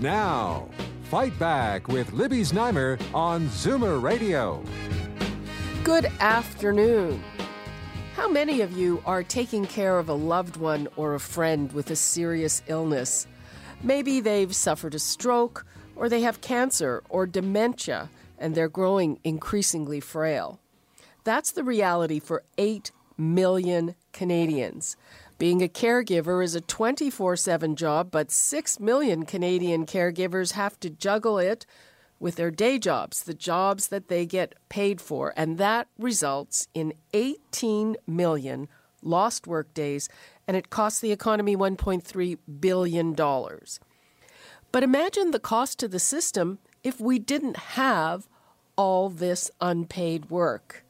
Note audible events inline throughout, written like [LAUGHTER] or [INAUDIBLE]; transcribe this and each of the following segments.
Now, Fight Back with Libby Znaimer on Zoomer Radio. Good afternoon. How many of you are taking care of a loved one or a friend with a serious illness? Maybe they've suffered a stroke, or they have cancer or dementia, and they're growing increasingly frail. That's the reality for 8 million Canadians. Being a caregiver is a 24 7 job, but 6 million Canadian caregivers have to juggle it with their day jobs, the jobs that they get paid for. And that results in 18 million lost workdays, and it costs the economy $1.3 billion. But imagine the cost to the system if we didn't have all this unpaid work.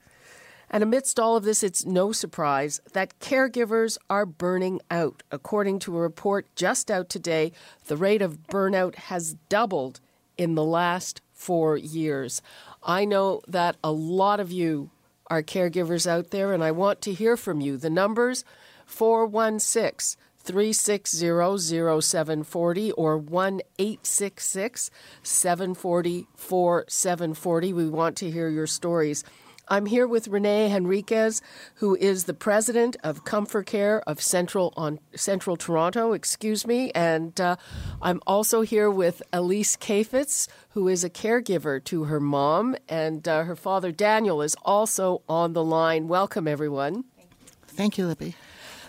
And amidst all of this, it's no surprise that caregivers are burning out. According to a report just out today, the rate of burnout has doubled in the last four years. I know that a lot of you are caregivers out there, and I want to hear from you. The numbers 416 360 0740 or 1 866 740 4740. We want to hear your stories. I'm here with Renee Henriquez, who is the president of Comfort Care of Central on Central Toronto. Excuse me, and uh, I'm also here with Elise Kafitz, who is a caregiver to her mom, and uh, her father Daniel is also on the line. Welcome, everyone. Thank you, Libby.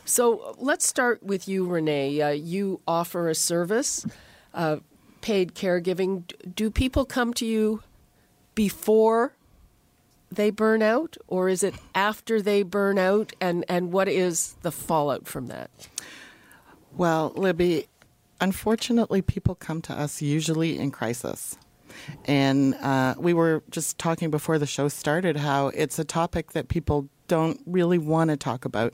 So let's start with you, Renee. Uh, you offer a service, uh, paid caregiving. Do people come to you before? They burn out, or is it after they burn out, and, and what is the fallout from that? Well, Libby, unfortunately, people come to us usually in crisis. And uh, we were just talking before the show started how it's a topic that people don't really want to talk about.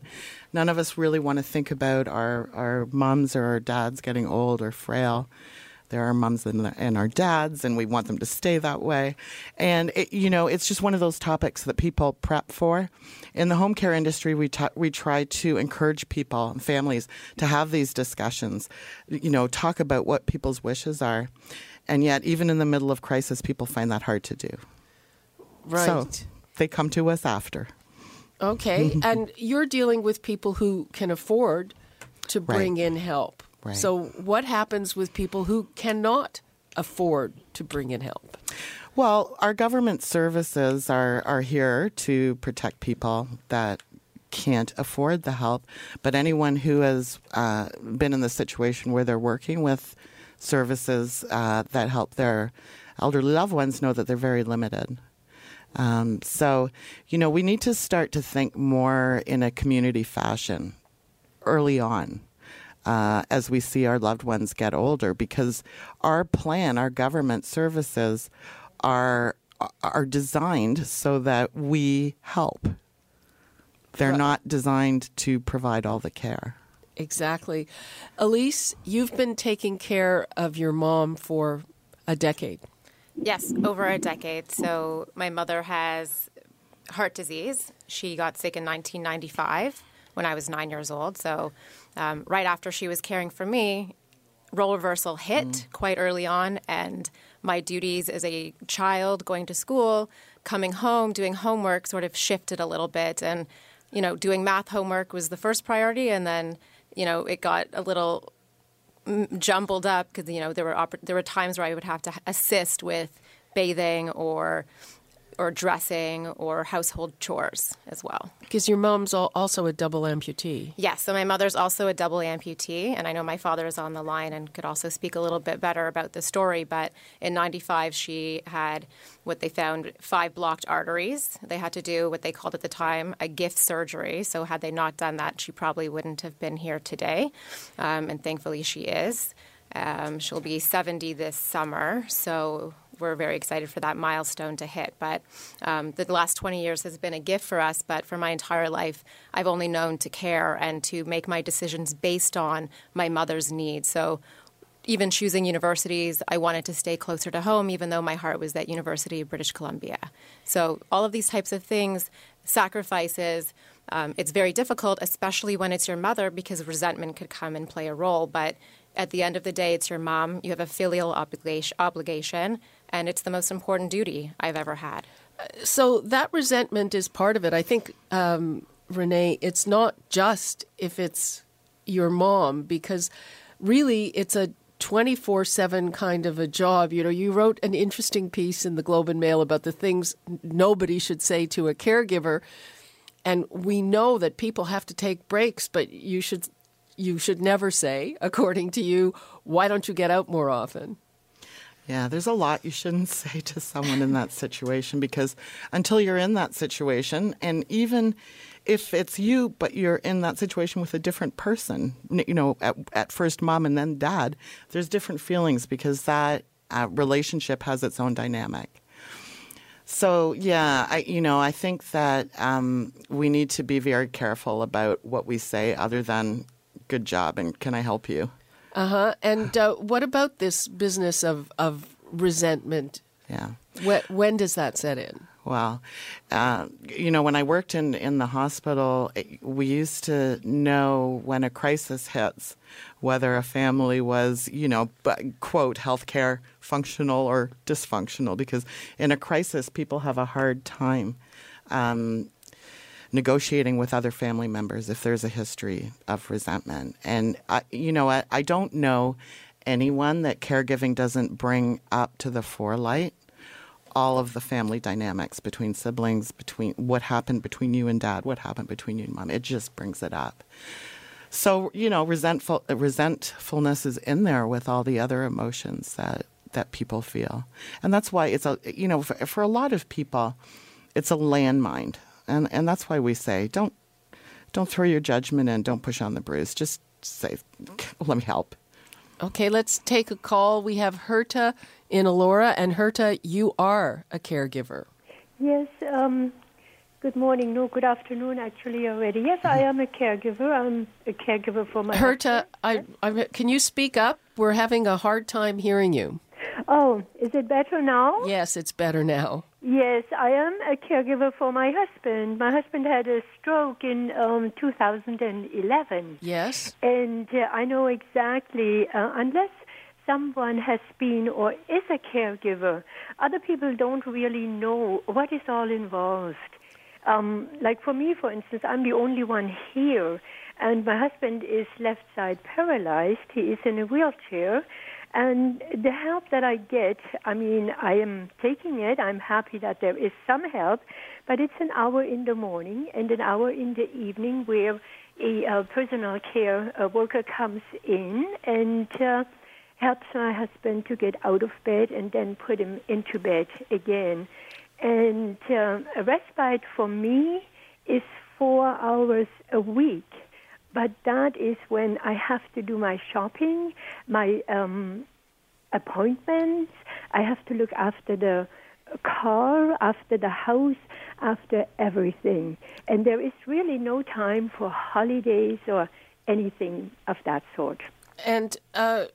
None of us really want to think about our, our moms or our dads getting old or frail. There are moms and, and our dads, and we want them to stay that way. And it, you know, it's just one of those topics that people prep for. In the home care industry, we ta- we try to encourage people and families to have these discussions. You know, talk about what people's wishes are, and yet even in the middle of crisis, people find that hard to do. Right. So they come to us after. Okay, [LAUGHS] and you're dealing with people who can afford to bring right. in help. Right. So, what happens with people who cannot afford to bring in help? Well, our government services are, are here to protect people that can't afford the help, but anyone who has uh, been in the situation where they're working with services uh, that help their elderly loved ones know that they're very limited. Um, so, you know, we need to start to think more in a community fashion early on uh, as we see our loved ones get older because our plan, our government services are are designed so that we help. They're right. not designed to provide all the care. Exactly. Elise, you've been taking care of your mom for a decade. Yes, over a decade. So my mother has heart disease. She got sick in 1995 when I was nine years old. So um, right after she was caring for me, role reversal hit mm. quite early on, and my duties as a child going to school, coming home, doing homework sort of shifted a little bit. And, you know, doing math homework was the first priority, and then, you know, it got a little jumbled up because, you know, there were, there were times where I would have to assist with bathing or or dressing or household chores as well. Because your mom's also a double amputee. Yes, so my mother's also a double amputee, and I know my father is on the line and could also speak a little bit better about the story. But in 95, she had what they found five blocked arteries. They had to do what they called at the time a gift surgery. So, had they not done that, she probably wouldn't have been here today. Um, and thankfully, she is. Um, she'll be 70 this summer, so we're very excited for that milestone to hit. But um, the last 20 years has been a gift for us, but for my entire life, I've only known to care and to make my decisions based on my mother's needs. So even choosing universities, I wanted to stay closer to home, even though my heart was at University of British Columbia. So all of these types of things, sacrifices, um, it's very difficult, especially when it's your mother, because resentment could come and play a role. But at the end of the day, it's your mom. You have a filial obligation, obligation and it's the most important duty I've ever had. So that resentment is part of it. I think, um, Renee, it's not just if it's your mom, because really it's a 24 7 kind of a job. You know, you wrote an interesting piece in the Globe and Mail about the things nobody should say to a caregiver. And we know that people have to take breaks, but you should you should never say, according to you, why don't you get out more often? Yeah, there's a lot you shouldn't [LAUGHS] say to someone in that situation because until you're in that situation, and even if it's you, but you're in that situation with a different person, you know, at, at first mom and then dad, there's different feelings because that uh, relationship has its own dynamic. So yeah, I you know I think that um, we need to be very careful about what we say, other than "good job" and "can I help you." Uh huh. And uh, what about this business of of resentment? Yeah. When, when does that set in? Well, uh, you know, when I worked in, in the hospital, we used to know when a crisis hits whether a family was, you know, quote, healthcare functional or dysfunctional, because in a crisis, people have a hard time um, negotiating with other family members if there's a history of resentment. And, I, you know, I, I don't know anyone that caregiving doesn't bring up to the forelight all of the family dynamics between siblings, between what happened between you and dad, what happened between you and mom. It just brings it up. So, you know, resentful, resentfulness is in there with all the other emotions that, that people feel. And that's why it's a, you know, for, for a lot of people, it's a landmine and and that's why we say don't don't throw your judgment in. Don't push on the bruise. Just say, [LAUGHS] let me help. Okay, let's take a call. We have Herta in Elora, and Herta, you are a caregiver. Yes. Um, good morning. No, good afternoon. Actually, already. Yes, I am a caregiver. I'm a caregiver for my. Herta, I, I, can you speak up? We're having a hard time hearing you. Oh, is it better now? Yes, it's better now. Yes, I am a caregiver for my husband. My husband had a stroke in um, 2011. Yes. And uh, I know exactly, uh, unless someone has been or is a caregiver, other people don't really know what is all involved. Um, like for me, for instance, I'm the only one here, and my husband is left side paralyzed. He is in a wheelchair. And the help that I get, I mean, I am taking it. I'm happy that there is some help, but it's an hour in the morning and an hour in the evening where a uh, personal care uh, worker comes in and uh, helps my husband to get out of bed and then put him into bed again. And uh, a respite for me is four hours a week but that is when I have to do my shopping, my um, appointments. I have to look after the car, after the house, after everything. And there is really no time for holidays or anything of that sort. And uh,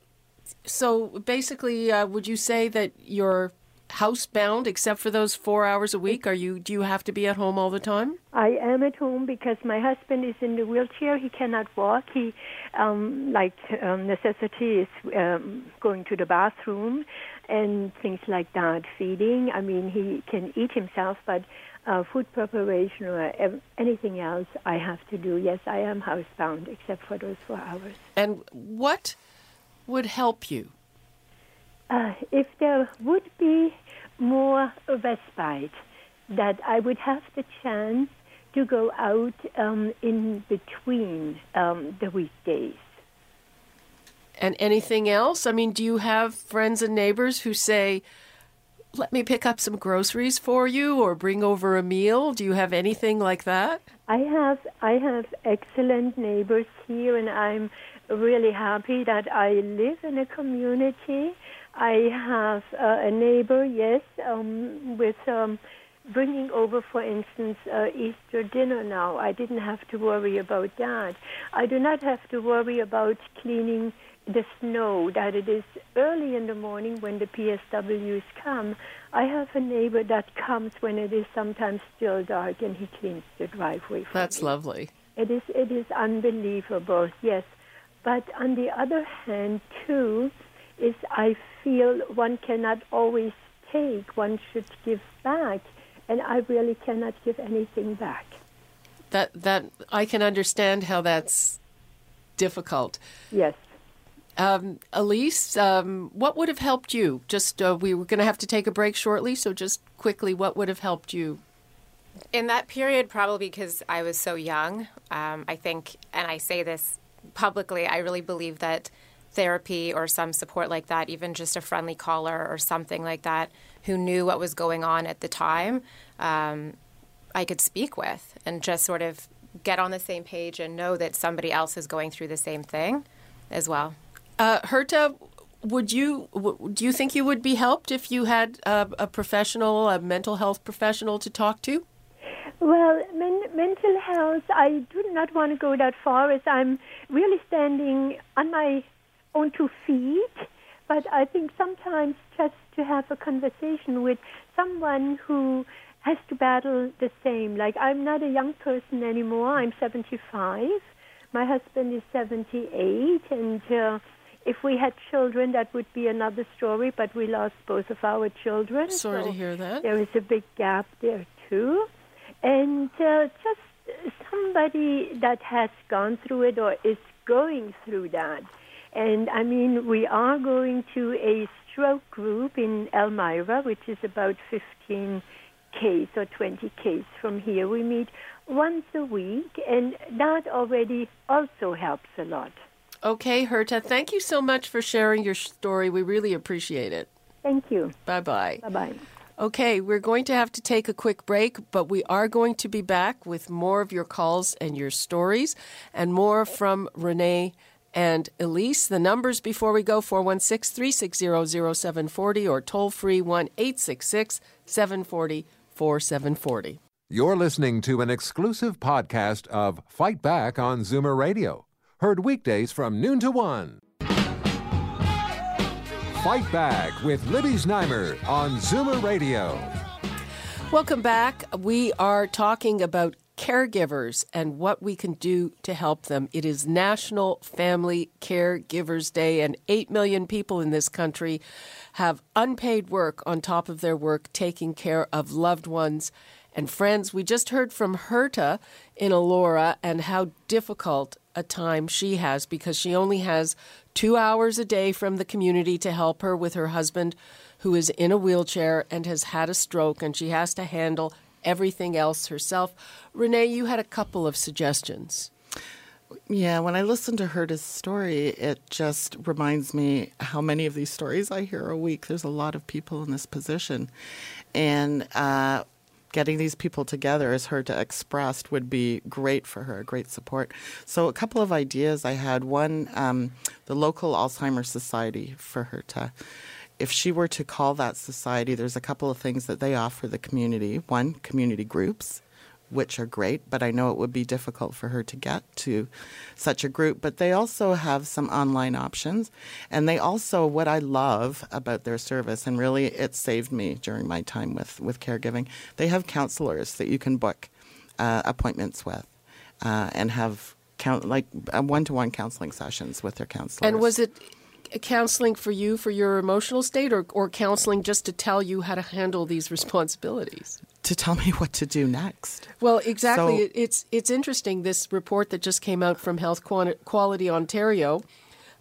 so basically, uh, would you say that your housebound except for those four hours a week? Are you do you have to be at home all the time? I am at home because my husband is in the wheelchair. He cannot walk. He, um, like um, necessity, is um, going to the bathroom and things like that. Feeding. I mean, he can eat himself, but uh, food preparation or anything else I have to do. Yes, I am housebound except for those four hours. And what would help you? Uh, if there would be more respite, that I would have the chance to go out um, in between um, the weekdays. And anything else? I mean, do you have friends and neighbors who say, let me pick up some groceries for you or bring over a meal? Do you have anything like that? I have I have excellent neighbors here and I'm really happy that I live in a community. I have uh, a neighbor, yes, um, with um, bringing over, for instance, uh, Easter dinner now. I didn't have to worry about that. I do not have to worry about cleaning the snow, that it is early in the morning when the PSWs come. I have a neighbor that comes when it is sometimes still dark and he cleans the driveway for That's me. lovely. It is it is unbelievable, yes. But on the other hand, too, is I feel one cannot always take. One should give back, and I really cannot give anything back. That that I can understand how that's difficult. Yes. Um, Elise, um, what would have helped you? Just uh, we were going to have to take a break shortly, so just quickly, what would have helped you? In that period, probably because I was so young, um, I think, and I say this publicly, I really believe that therapy or some support like that, even just a friendly caller or something like that, who knew what was going on at the time, um, I could speak with and just sort of get on the same page and know that somebody else is going through the same thing as well. Uh, Herta, would you w- do you think you would be helped if you had a, a professional, a mental health professional to talk to? Well, men- mental health, I do not want to go that far as I'm really standing on my own two feet. But I think sometimes just to have a conversation with someone who has to battle the same. Like, I'm not a young person anymore, I'm 75. My husband is 78, and uh, if we had children, that would be another story, but we lost both of our children. Sorry so to hear that. There is a big gap there, too. And uh, just somebody that has gone through it or is going through that. And I mean, we are going to a stroke group in Elmira, which is about 15 Ks or 20 Ks from here. We meet once a week, and that already also helps a lot. Okay, Herta, thank you so much for sharing your story. We really appreciate it. Thank you. Bye bye. Bye bye. Okay, we're going to have to take a quick break, but we are going to be back with more of your calls and your stories and more from Renee and Elise. The numbers before we go 416 360 0740 or toll free 1 866 740 4740. You're listening to an exclusive podcast of Fight Back on Zoomer Radio. Heard weekdays from noon to one. Fight Back with Libby Znaimer on Zoomer Radio. Welcome back. We are talking about caregivers and what we can do to help them. It is National Family Caregivers Day, and 8 million people in this country have unpaid work on top of their work taking care of loved ones and friends. We just heard from Herta in Elora and how difficult a time she has because she only has two hours a day from the community to help her with her husband who is in a wheelchair and has had a stroke and she has to handle everything else herself. Renee, you had a couple of suggestions. Yeah, when I listen to Herta's story, it just reminds me how many of these stories I hear a week. There's a lot of people in this position. And uh, getting these people together, as Herta expressed, would be great for her, great support. So, a couple of ideas I had. One, um, the local Alzheimer's Society for Herta. If she were to call that society, there's a couple of things that they offer the community. One, community groups which are great, but I know it would be difficult for her to get to such a group. But they also have some online options. And they also, what I love about their service, and really it saved me during my time with, with caregiving, they have counselors that you can book uh, appointments with uh, and have count, like one to one counseling sessions with their counselors. And was it counseling for you for your emotional state or, or counseling just to tell you how to handle these responsibilities? to tell me what to do next. Well, exactly. So- it's it's interesting. This report that just came out from Health Quality Ontario,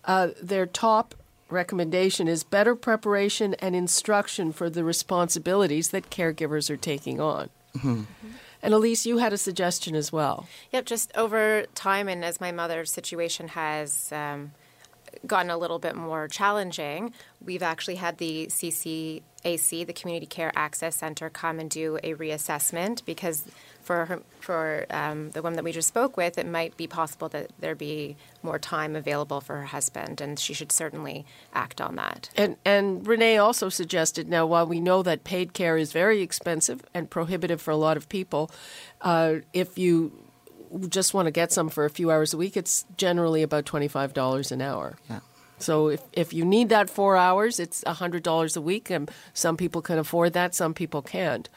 uh, their top recommendation is better preparation and instruction for the responsibilities that caregivers are taking on. And Elise, you had a suggestion as well. Yep, just over time, and as my mother's situation has um, gotten a little bit more challenging, we've actually had the CCAC, the Community Care Access Center, come and do a reassessment because for her, for um, the woman that we just spoke with, it might be possible that there be more time available for her husband, and she should certainly act on that. And and Renee also suggested now, while we know that paid care is very expensive and prohibitive for a lot of people, uh, if you just want to get some for a few hours a week, it's generally about twenty five dollars an hour. Yeah. So if, if you need that four hours, it's hundred dollars a week, and some people can afford that, some people can't.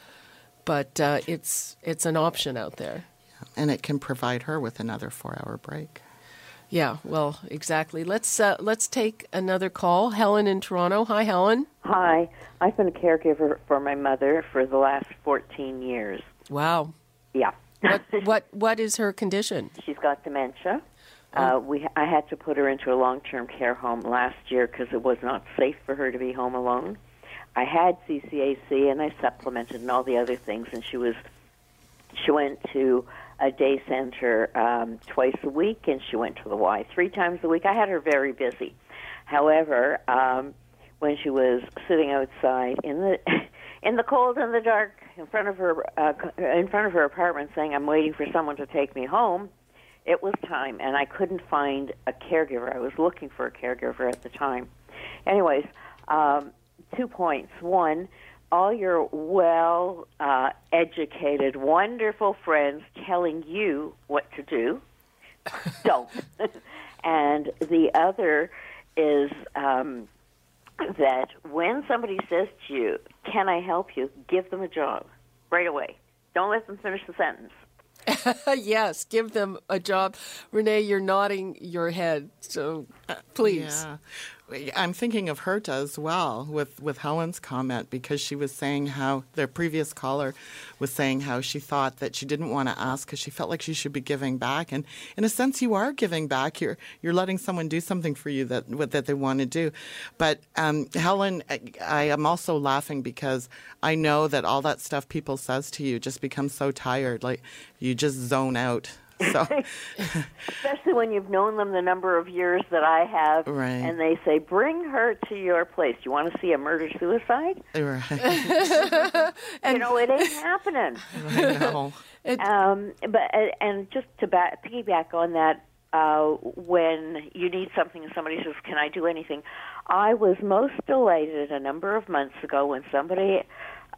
But uh, it's it's an option out there. Yeah. And it can provide her with another four-hour break. Yeah, well, exactly. Let's uh, let's take another call. Helen in Toronto. Hi, Helen. Hi, I've been a caregiver for my mother for the last 14 years. Wow. Yeah. What [LAUGHS] what what is her condition? She's got dementia. Uh, we I had to put her into a long-term care home last year because it was not safe for her to be home alone. I had CCAC and I supplemented and all the other things, and she was she went to a day center um, twice a week, and she went to the Y three times a week. I had her very busy. However, um, when she was sitting outside in the [LAUGHS] in the cold and the dark in front of her uh, in front of her apartment, saying, "I'm waiting for someone to take me home," it was time, and I couldn't find a caregiver. I was looking for a caregiver at the time. Anyways, um, two points. One, all your well uh, educated, wonderful friends telling you what to do, don't. [LAUGHS] and the other is um, that when somebody says to you, Can I help you? give them a job right away. Don't let them finish the sentence. [LAUGHS] yes, give them a job. Renee, you're nodding your head, so uh, please. Yeah. I'm thinking of Herta as well with, with Helen's comment because she was saying how the previous caller was saying how she thought that she didn't want to ask because she felt like she should be giving back. And in a sense, you are giving back. You're you're letting someone do something for you that that they want to do. But um, Helen, I, I am also laughing because I know that all that stuff people says to you just becomes so tired. Like you just zone out. So, [LAUGHS] especially when you've known them the number of years that I have, Right. and they say, "Bring her to your place." You want to see a murder suicide? [LAUGHS] right. [LAUGHS] you know, it ain't happening. I know. Um, but and just to back, piggyback on that, uh, when you need something and somebody says, "Can I do anything?" I was most delighted a number of months ago when somebody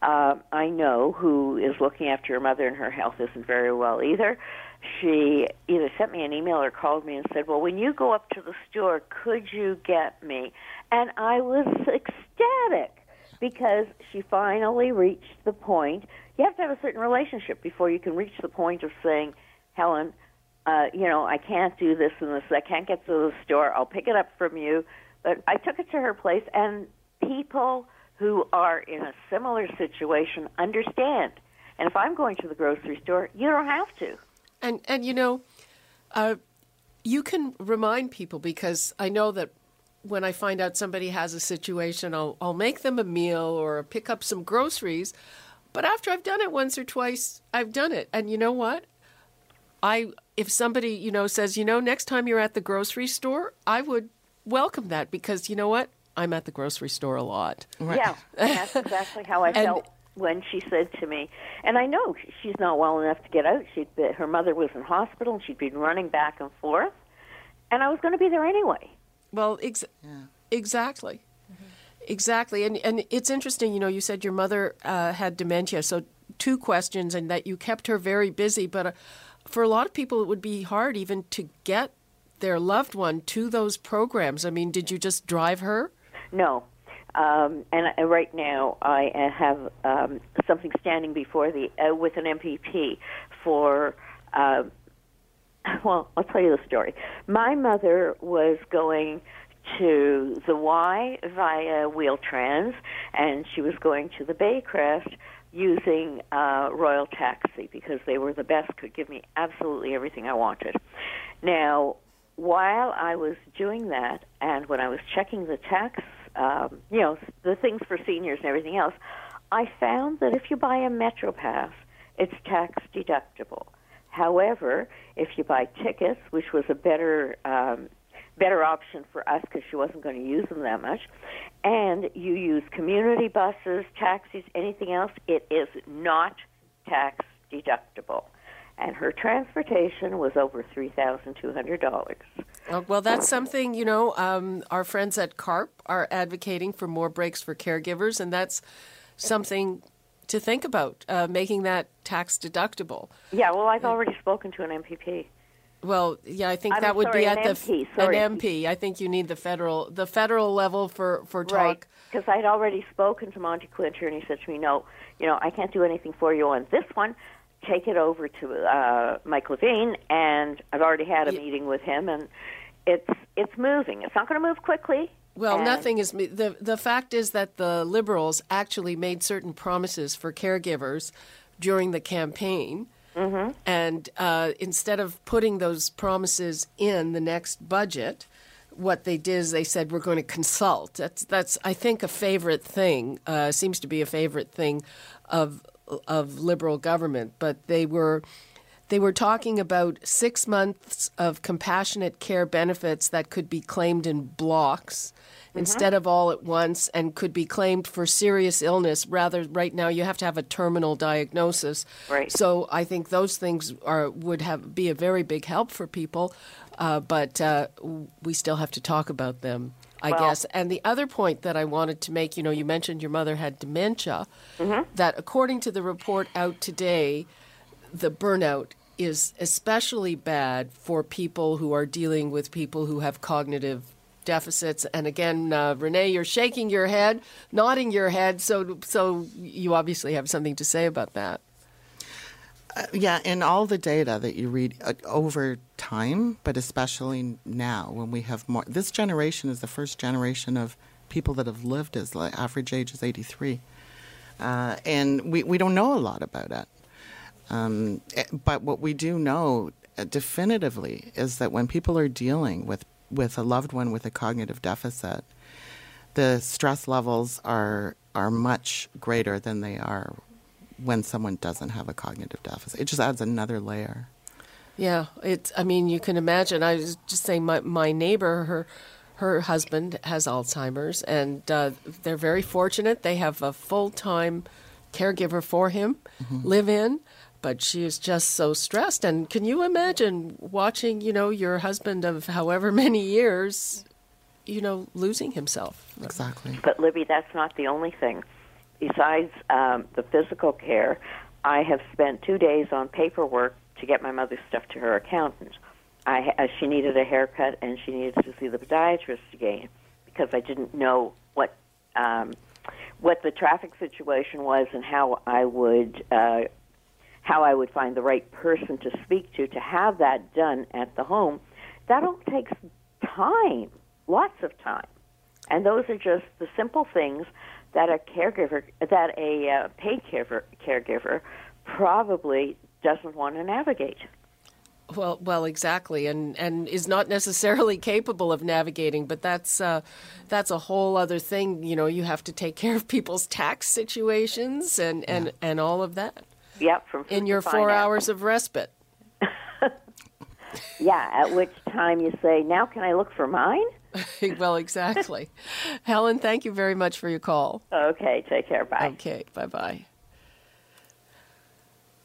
uh, I know who is looking after your mother and her health isn't very well either. She either sent me an email or called me and said, "Well, when you go up to the store, could you get me?" And I was ecstatic because she finally reached the point. You have to have a certain relationship before you can reach the point of saying, Helen, uh, you know, I can't do this and this. I can't get to the store. I'll pick it up from you. But I took it to her place, and people who are in a similar situation understand. And if I'm going to the grocery store, you don't have to. And and you know, uh, you can remind people because I know that when I find out somebody has a situation, I'll I'll make them a meal or pick up some groceries. But after I've done it once or twice, I've done it. And you know what? I if somebody you know says, you know, next time you're at the grocery store, I would welcome that because you know what? I'm at the grocery store a lot. Yeah, that's exactly how I [LAUGHS] felt when she said to me, and I know she's not well enough to get out. She'd been, her mother was in hospital, and she'd been running back and forth, and I was going to be there anyway. Well, ex- exactly, exactly, and and it's interesting. You know, you said your mother uh, had dementia, so two questions, and that you kept her very busy. But uh, for a lot of people, it would be hard even to get their loved one to those programs. I mean, did you just drive her? No. Um, and I, right now, I uh, have um, something standing before the uh, with an MPP for. Uh, [LAUGHS] well, I'll tell you the story. My mother was going to the Y via Wheel-Trans, and she was going to the Baycrest using uh, Royal Taxi because they were the best, could give me absolutely everything I wanted. Now, while I was doing that, and when I was checking the tax, um, you know, the things for seniors and everything else, I found that if you buy a Metro Pass, it's tax deductible. However, if you buy tickets, which was a better um, better option for us because she wasn't going to use them that much. And you use community buses, taxis, anything else. It is not tax deductible. And her transportation was over $3,200. Oh, well, that's something, you know, um, our friends at CARP are advocating for more breaks for caregivers, and that's something to think about, uh, making that tax deductible. Yeah, well, I've already spoken to an MPP. Well, yeah, I think I'm that would sorry, be an at the MP, sorry. an MP. I think you need the federal the federal level for for talk. Right. Because I'd already spoken to Monte Kwinter, and he said to me, "No, you know, I can't do anything for you on this one. Take it over to uh, Mike Levitt." And I've already had a Ye- meeting with him, and it's it's moving. It's not going to move quickly. Well, and- nothing is the the fact is that the liberals actually made certain promises for caregivers during the campaign. Mm-hmm. And uh, instead of putting those promises in the next budget, what they did is they said we're going to consult. That's that's I think a favorite thing. Uh, seems to be a favorite thing of of liberal government. But they were they were talking about six months of compassionate care benefits that could be claimed in blocks instead of all at once and could be claimed for serious illness. Rather, right now you have to have a terminal diagnosis. Right. So I think those things are would have be a very big help for people, uh, but uh, we still have to talk about them. I Well- guess. And the other point that I wanted to make, you know, you mentioned your mother had dementia. That according to the report out today, the burnout is especially bad for people who are dealing with people who have cognitive deficits. And again, uh, Renee, you're shaking your head, nodding your head, so so you obviously have something to say about that. Yeah, in all the data that you read uh, over time, but especially now when we have more, this generation is the first generation of people that have lived as like average age is 83. Uh, and we, we don't know a lot about it. Um, eh, but what we do know uh, definitively is that when people are dealing with, with a loved one with a cognitive deficit, the stress levels are are much greater than they are when someone doesn't have a cognitive deficit. It just adds another layer. Yeah, it's. I mean, you can imagine. I was just saying, my my neighbor, her her husband has Alzheimer's, and uh, they're very fortunate. They have a full time caregiver for him, live in. But she is just so stressed. And can you imagine watching, you know, your husband of however [LAUGHS] many years, you know, losing himself? Exactly. But Libby, that's not the only thing. Besides um, the physical care, I have spent two days on paperwork to get my mother's stuff to her accountant. I, uh, she needed a haircut and she needed to see the podiatrist again because I didn't know what um, what the traffic situation was and how I would uh, how I would find the right person to speak to to have that done at the home. That all takes time, lots of time. And those are just the simple things that a caregiver, that a uh, paid caregiver, caregiver probably doesn't want to navigate. Well, well, exactly, and and is not necessarily [LAUGHS] capable of navigating. But that's uh, that's a whole other thing. You know, you have to take care of people's tax situations and and and all of that Yep, from in your four hours of respite. [LAUGHS] Yeah, at which time you say, "Now can I look for mine?" [LAUGHS] well, exactly. [LAUGHS] Helen, thank you very much for your call. Okay, take care. Bye. Okay, bye bye.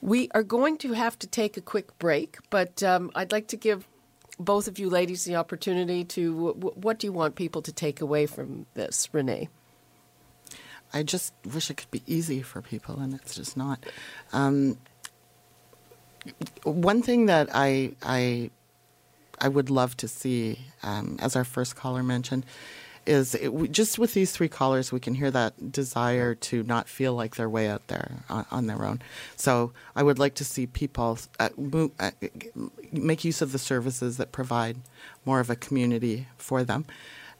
We are going to have to take a quick break, but um, I'd like to give both of you ladies the opportunity to. wh- What do you want people to take away from this, Renee? I just wish it could be easy for people, and it's just not. Um, one thing that I I I would love to see, um, as our first caller mentioned, is it, we, just with these three callers, we can hear that desire to not feel like they're way out there on, on their own. So I would like to see people uh, uh, make use of the services that provide more of a community for them.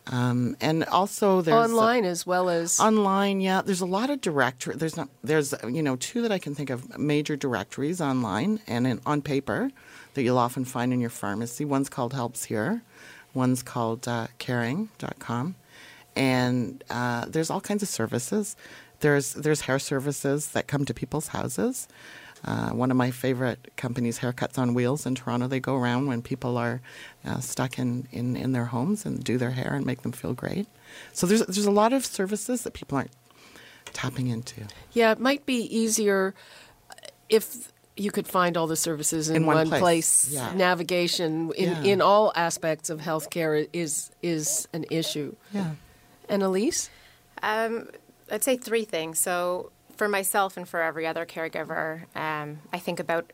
Um, and also, there's Online as well as Online, yeah. There's a lot of directory. There's not. There's you know two that I can think of major directories online and in, on paper that you'll often find in your pharmacy. One's called Helps Here, one's called uh, Caring.com, and uh, there's all kinds of services. There's there's hair services that come to people's houses. Uh, one of my favorite companies, Haircuts on Wheels in Toronto, they go around when people are uh, stuck in, in, in their homes and do their hair and make them feel great. So there's, there's a lot of services that people aren't tapping into. Yeah, it might be easier if you could find all the services in, In one one, place. place. Yeah. Navigation in, Yeah. in all aspects of healthcare is is an issue. Yeah. And Elise? Um, I'd say three things. So, for myself and for every other caregiver, um, I think about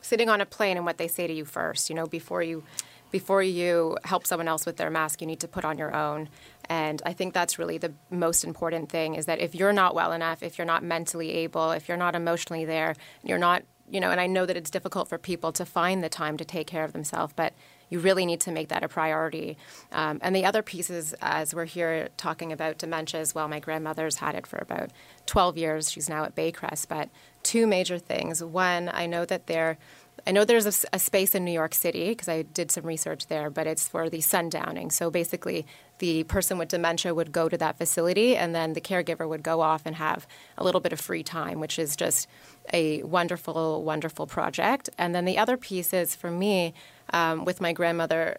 sitting on a plane and what they say to you first. You know, before you before you help someone else with their mask, you need to put on your own. And I think that's really the most important thing is that if you're not well enough, if you're not mentally able, if you're not emotionally there, you're not, you know, and I know that it's difficult for people to find the time to take care of themselves, but you really need to make that a priority. Um, and the other pieces, as we're here talking about dementia as well, my grandmother's had it for about 12 years. She's now at Baycrest. But two major things. One, I know that there, I know there's a space in New York City because I did some research there, but it's for the sundowning. So basically, the person with dementia would go to that facility, and then the caregiver would go off and have a little bit of free time, which is just a wonderful, wonderful project. And then the other piece is for me, um, with my grandmother,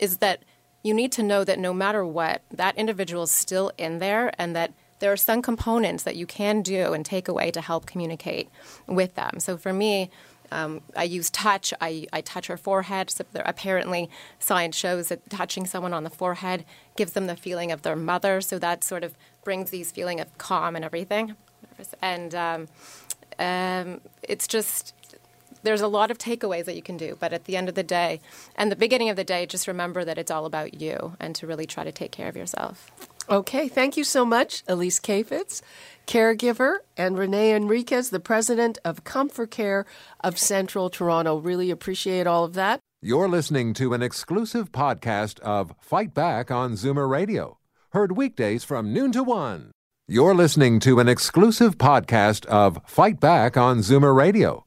is that you need to know that no matter what, that individual is still in there and that there are some components that you can do and take away to help communicate with them. So for me, um, I use touch. I, I touch her forehead. So apparently, science shows that touching someone on the forehead gives them the feeling of their mother. So that sort of brings these feeling of calm and everything. And um, um, it's just there's a lot of takeaways that you can do, but at the end of the day, and the beginning of the day, just remember that it's all about you and to really try to take care of yourself. Okay, thank you so much, Elise Kafitz, caregiver, and Renee Enriquez, the president of Comfort Care of Central Toronto. Really appreciate all of that. You're listening to an exclusive podcast of Fight Back on Zoomer Radio, heard weekdays from noon to one. You're listening to an exclusive podcast of Fight Back on Zoomer Radio,